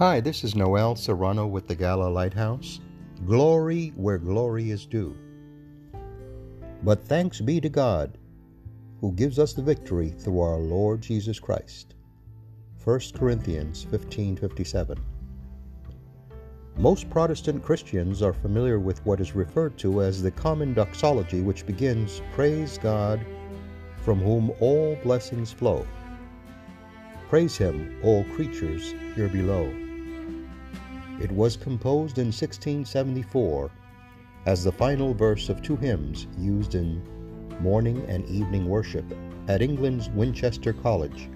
Hi, this is Noel Serrano with the Gala Lighthouse. Glory where glory is due. But thanks be to God, who gives us the victory through our Lord Jesus Christ. 1 Corinthians 15:57. Most Protestant Christians are familiar with what is referred to as the common doxology which begins, Praise God, from whom all blessings flow. Praise him, all creatures here below. It was composed in 1674 as the final verse of two hymns used in morning and evening worship at England's Winchester College.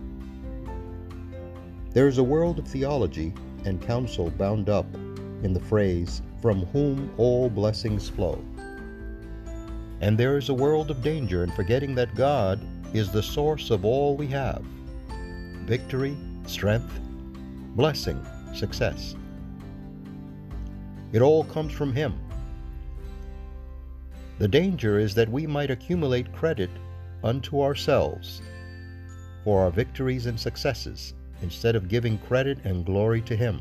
There is a world of theology and counsel bound up in the phrase, from whom all blessings flow. And there is a world of danger in forgetting that God is the source of all we have victory, strength, blessing, success. It all comes from Him. The danger is that we might accumulate credit unto ourselves for our victories and successes instead of giving credit and glory to Him.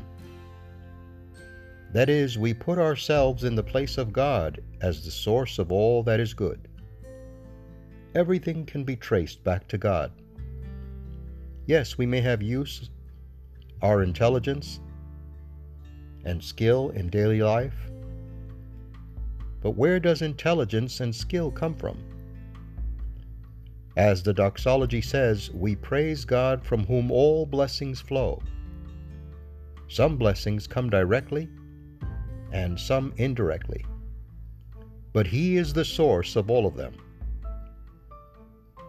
That is, we put ourselves in the place of God as the source of all that is good. Everything can be traced back to God. Yes, we may have use our intelligence and skill in daily life, but where does intelligence and skill come from? As the doxology says, we praise God from whom all blessings flow. Some blessings come directly and some indirectly. But He is the source of all of them.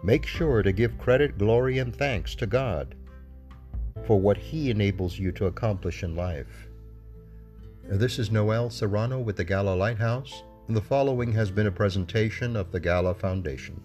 Make sure to give credit, glory, and thanks to God for what He enables you to accomplish in life. This is Noel Serrano with the Gala Lighthouse, and the following has been a presentation of the Gala Foundation.